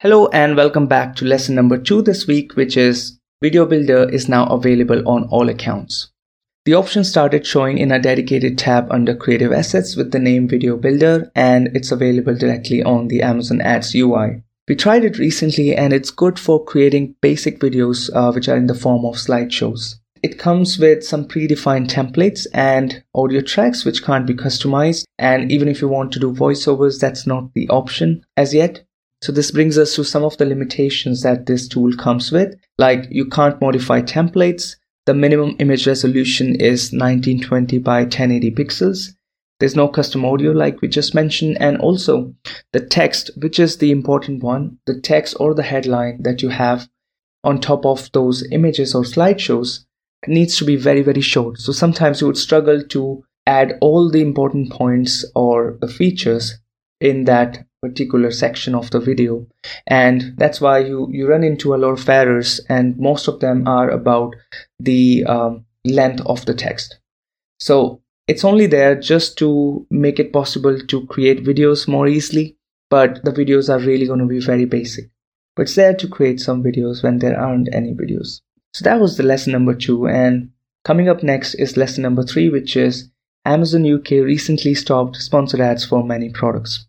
Hello and welcome back to lesson number two this week, which is Video Builder is now available on all accounts. The option started showing in a dedicated tab under Creative Assets with the name Video Builder and it's available directly on the Amazon Ads UI. We tried it recently and it's good for creating basic videos uh, which are in the form of slideshows. It comes with some predefined templates and audio tracks which can't be customized. And even if you want to do voiceovers, that's not the option as yet. So this brings us to some of the limitations that this tool comes with, like you can't modify templates. The minimum image resolution is 1920 by 1080 pixels. There's no custom audio like we just mentioned. And also the text, which is the important one, the text or the headline that you have on top of those images or slideshows needs to be very, very short. So sometimes you would struggle to add all the important points or the features in that particular section of the video. And that's why you you run into a lot of errors and most of them are about the um, length of the text. So it's only there just to make it possible to create videos more easily but the videos are really going to be very basic. But it's there to create some videos when there aren't any videos. So that was the lesson number two and coming up next is lesson number three which is amazon uk recently stopped sponsored ads for many products